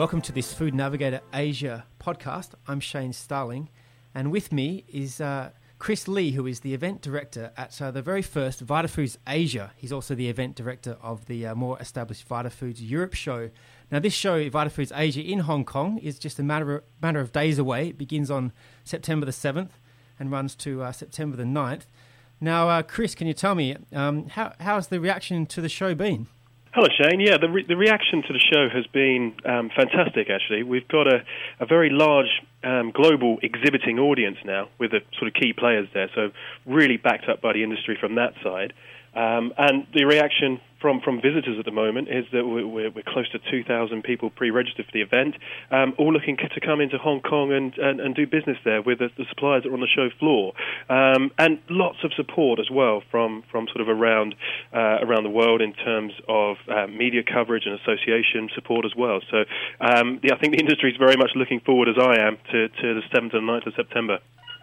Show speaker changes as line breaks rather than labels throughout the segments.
Welcome to this Food Navigator Asia podcast. I'm Shane Starling, and with me is uh, Chris Lee, who is the event director at uh, the very first VitaFoods Asia. He's also the event director of the uh, more established VitaFoods Europe show. Now, this show, VitaFoods Asia in Hong Kong, is just a matter of, matter of days away. It begins on September the 7th and runs to uh, September the 9th. Now, uh, Chris, can you tell me um, how, how has the reaction to the show been?
Hello, Shane. Yeah, the, re- the reaction to the show has been um, fantastic, actually. We've got a, a very large um, global exhibiting audience now with the sort of key players there, so really backed up by the industry from that side. Um, and the reaction from, from visitors at the moment is that we're, we're, close to 2,000 people pre-registered for the event, um, all looking to come into Hong Kong and, and, and do business there with the, the, suppliers that are on the show floor, um, and lots of support as well from, from sort of around uh, around the world in terms of uh, media coverage and association support as well. So um, yeah, I think the industry is very much looking forward, as I am, to, to the 7th and 9th of September.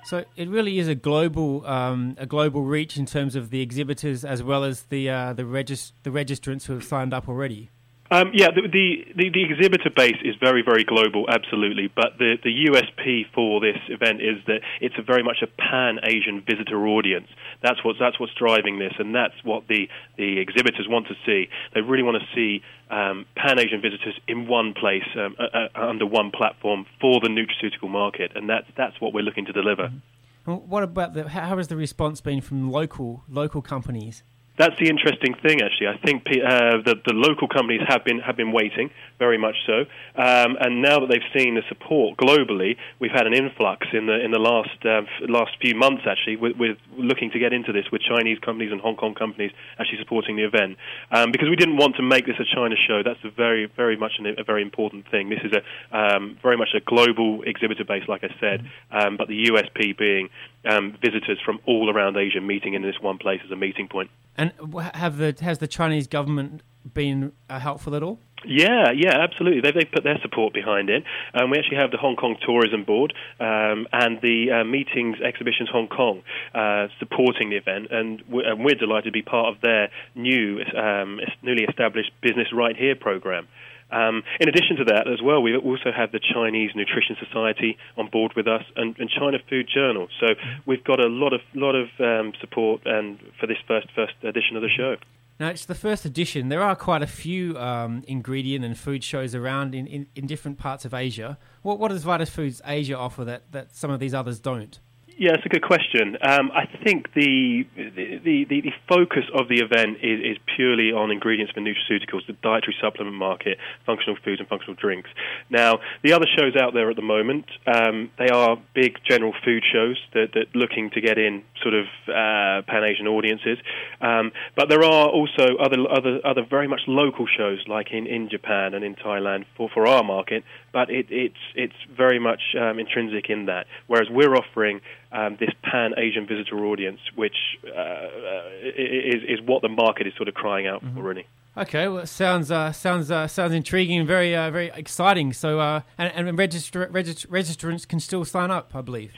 So it really is a global um, a global reach in terms of the exhibitors as well as the uh, the, regist- the registrants who have signed up already.
Um, yeah, the, the, the, the, exhibitor base is very, very global, absolutely. But the, the USP for this event is that it's very much a pan Asian visitor audience. That's what's, that's what's driving this, and that's what the, the exhibitors want to see. They really want to see um, pan Asian visitors in one place, um, uh, uh, under one platform for the nutraceutical market, and that's, that's what we're looking to deliver.
What about the, how has the response been from local, local companies?
That's the interesting thing, actually. I think uh, the, the local companies have been have been waiting very much so, um, and now that they've seen the support globally, we've had an influx in the in the last uh, last few months actually, with, with, looking to get into this with Chinese companies and Hong Kong companies actually supporting the event, um, because we didn't want to make this a China show. That's a very very much an, a very important thing. This is a um, very much a global exhibitor base, like I said, um, but the USP being um, visitors from all around Asia meeting in this one place as a meeting point.
And have the has the Chinese government been uh, helpful at all?
Yeah, yeah, absolutely. They they put their support behind it. Um, we actually have the Hong Kong Tourism Board um, and the uh, Meetings Exhibitions Hong Kong uh, supporting the event, and we're, and we're, delighted to be part of their new, um, newly established Business Right Here program. Um, in addition to that, as well, we also have the Chinese Nutrition Society on board with us, and, and China Food Journal. So we've got a lot of lot of um, support and for this first first edition of the show.
Now it's the first edition. There are quite a few um, ingredient and food shows around in, in, in, different parts of Asia. What what does VitaFoods Asia offer that, that some of these others don't?
Yeah, it's a good question. Um, I think the, the, the, the, focus of the event is, is purely on ingredients for nutraceuticals, the dietary supplement market, functional foods, and functional drinks. Now, the other shows out there at the moment, um, they are big general food shows that, that looking to get in sort of uh, Pan Asian audiences. Um, but there are also other, other, other very much local shows, like in, in Japan and in Thailand, for, for our market, but it, it's, it's very much um, intrinsic in that. Whereas we're offering um, this pan Asian visitor audience, which uh, uh, is, is what the market is sort of crying out mm-hmm. for, really.
Okay, well, it sounds uh, sounds uh, sounds intriguing and very uh, very exciting. So, uh, and, and register, register, registrants can still sign up, I believe.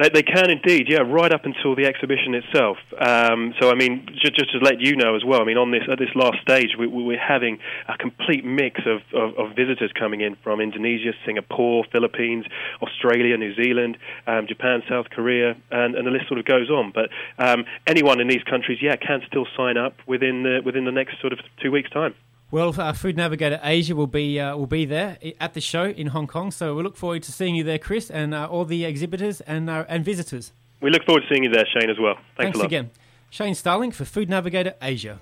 They, they can indeed, yeah, right up until the exhibition itself. Um, so, I mean, just, just to let you know as well, I mean, on this at this last stage, we, we're having a complete mix of, of, of visitors coming in from Indonesia, Singapore, Philippines, Australia, New Zealand, um, Japan, South Korea, and, and the list sort of goes on. But um, anyone in these countries, yeah, can still sign up within the, within the next sort of two weeks' time.
Well, uh, Food Navigator Asia will be uh, will be there at the show in Hong Kong. So we look forward to seeing you there, Chris, and uh, all the exhibitors and uh, and visitors.
We look forward to seeing you there, Shane, as well.
Thanks,
Thanks
again. Shane Starling for Food Navigator Asia.